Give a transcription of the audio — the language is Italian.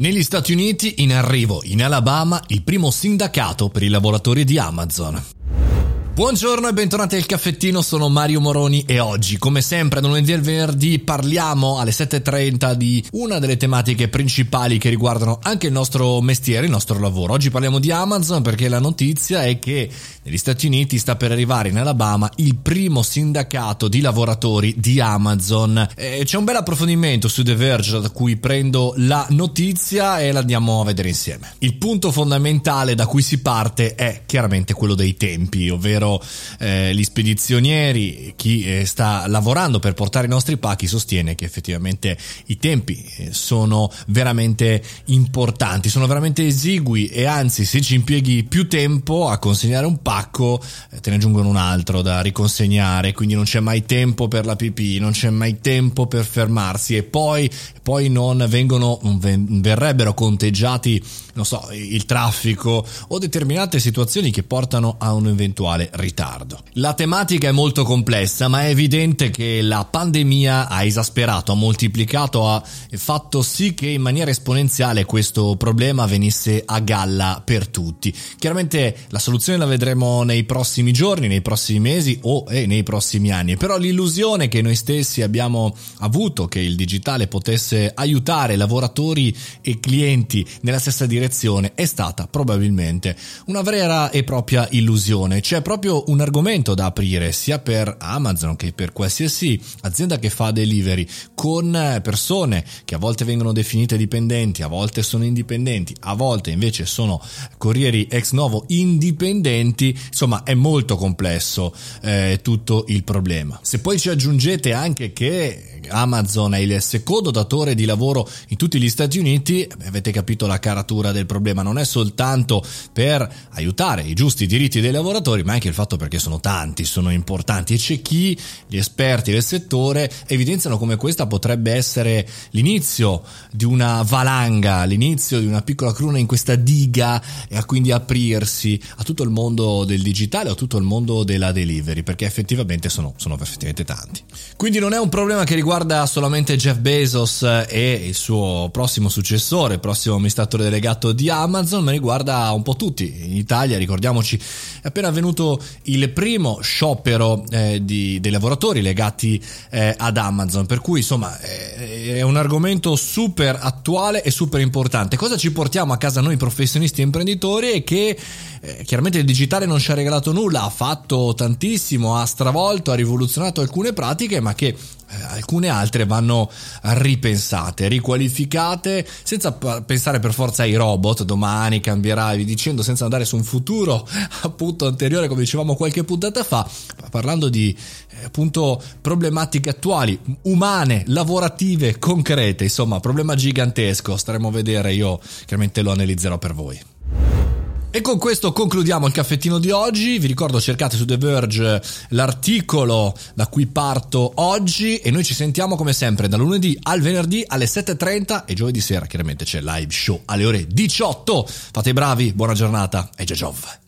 Negli Stati Uniti in arrivo in Alabama il primo sindacato per i lavoratori di Amazon. Buongiorno e bentornati al caffettino, sono Mario Moroni e oggi, come sempre, da lunedì al venerdì parliamo alle 7.30 di una delle tematiche principali che riguardano anche il nostro mestiere, il nostro lavoro. Oggi parliamo di Amazon perché la notizia è che negli Stati Uniti sta per arrivare in Alabama il primo sindacato di lavoratori di Amazon. E c'è un bel approfondimento su The Verge da cui prendo la notizia e la andiamo a vedere insieme. Il punto fondamentale da cui si parte è chiaramente quello dei tempi, ovvero eh, gli spedizionieri, chi eh, sta lavorando per portare i nostri pacchi sostiene che effettivamente i tempi eh, sono veramente importanti, sono veramente esigui e anzi se ci impieghi più tempo a consegnare un pacco eh, te ne aggiungono un altro da riconsegnare, quindi non c'è mai tempo per la pipì, non c'è mai tempo per fermarsi e poi, poi non vengono, verrebbero conteggiati non so, il traffico o determinate situazioni che portano a un eventuale ritardo. La tematica è molto complessa, ma è evidente che la pandemia ha esasperato, ha moltiplicato, ha fatto sì che in maniera esponenziale questo problema venisse a galla per tutti. Chiaramente la soluzione la vedremo nei prossimi giorni, nei prossimi mesi o eh, nei prossimi anni, però l'illusione che noi stessi abbiamo avuto che il digitale potesse aiutare lavoratori e clienti nella stessa direzione è stata probabilmente una vera e propria illusione. C'è proprio un argomento da aprire sia per Amazon che per qualsiasi azienda che fa delivery con persone che a volte vengono definite dipendenti, a volte sono indipendenti, a volte invece sono corrieri ex novo indipendenti, insomma è molto complesso eh, tutto il problema. Se poi ci aggiungete anche che Amazon è il secondo datore di lavoro in tutti gli Stati Uniti, avete capito la caratura del problema, non è soltanto per aiutare i giusti diritti dei lavoratori, ma anche il fatto perché sono tanti, sono importanti e c'è chi, gli esperti del settore, evidenziano come questa potrebbe essere l'inizio di una valanga, l'inizio di una piccola cruna in questa diga e a quindi aprirsi a tutto il mondo del digitale, a tutto il mondo della delivery, perché effettivamente sono, sono effettivamente tanti. Quindi non è un problema che riguarda solamente Jeff Bezos e il suo prossimo successore, il prossimo amministratore delegato di Amazon, ma riguarda un po' tutti. In Italia, ricordiamoci, è appena avvenuto il primo sciopero eh, di, dei lavoratori legati eh, ad Amazon, per cui insomma eh, è un argomento super attuale e super importante. Cosa ci portiamo a casa noi professionisti e imprenditori è che eh, chiaramente il digitale non ci ha regalato nulla, ha fatto tantissimo, ha stravolto, ha rivoluzionato alcune pratiche, ma che alcune altre vanno ripensate, riqualificate, senza pensare per forza ai robot, domani cambierà, vi dicendo, senza andare su un futuro appunto anteriore, come dicevamo qualche puntata fa, parlando di eh, appunto problematiche attuali, umane, lavorative, concrete, insomma, problema gigantesco, staremo a vedere, io chiaramente lo analizzerò per voi. E con questo concludiamo il caffettino di oggi. Vi ricordo cercate su The Verge l'articolo da cui parto oggi e noi ci sentiamo come sempre da lunedì al venerdì alle 7.30 e giovedì sera chiaramente c'è live show alle ore 18. Fate i bravi, buona giornata e ciao ciao.